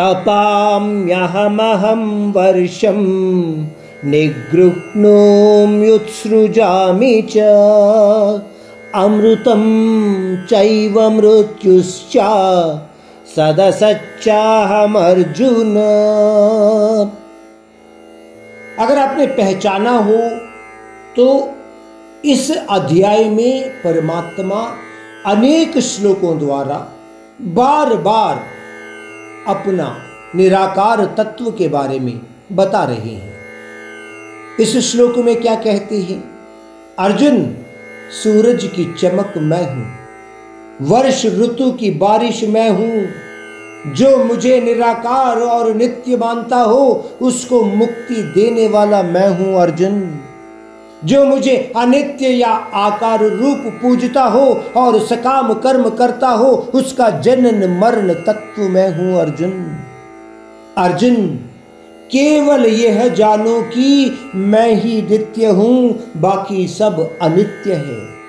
तपाम्यहमहं वर्षं निगृह्णोम्युत्सृजामि च। अमृतं चैव मृत्युश्च सदसच्चाहम अर्जुन अगर आपने पहचाना हो तो इस अध्याय में परमात्मा अनेक श्लोकों द्वारा बार बार अपना निराकार तत्व के बारे में बता रहे हैं। इस श्लोक में क्या कहते हैं? अर्जुन, सूरज की चमक मैं हूँ, वर्ष ऋतु की बारिश मैं हूँ, जो मुझे निराकार और नित्य मानता हो, उसको मुक्ति देने वाला मैं हूँ अर्जुन। जो मुझे अनित्य या आकार रूप पूजता हो और सकाम कर्म करता हो, उसका जनन मरण तत्व मैं हूँ अर्जुन। अर्जुन, केवल यह जानो कि मैं ही नित्य हूँ, बाकी सब अनित्य है।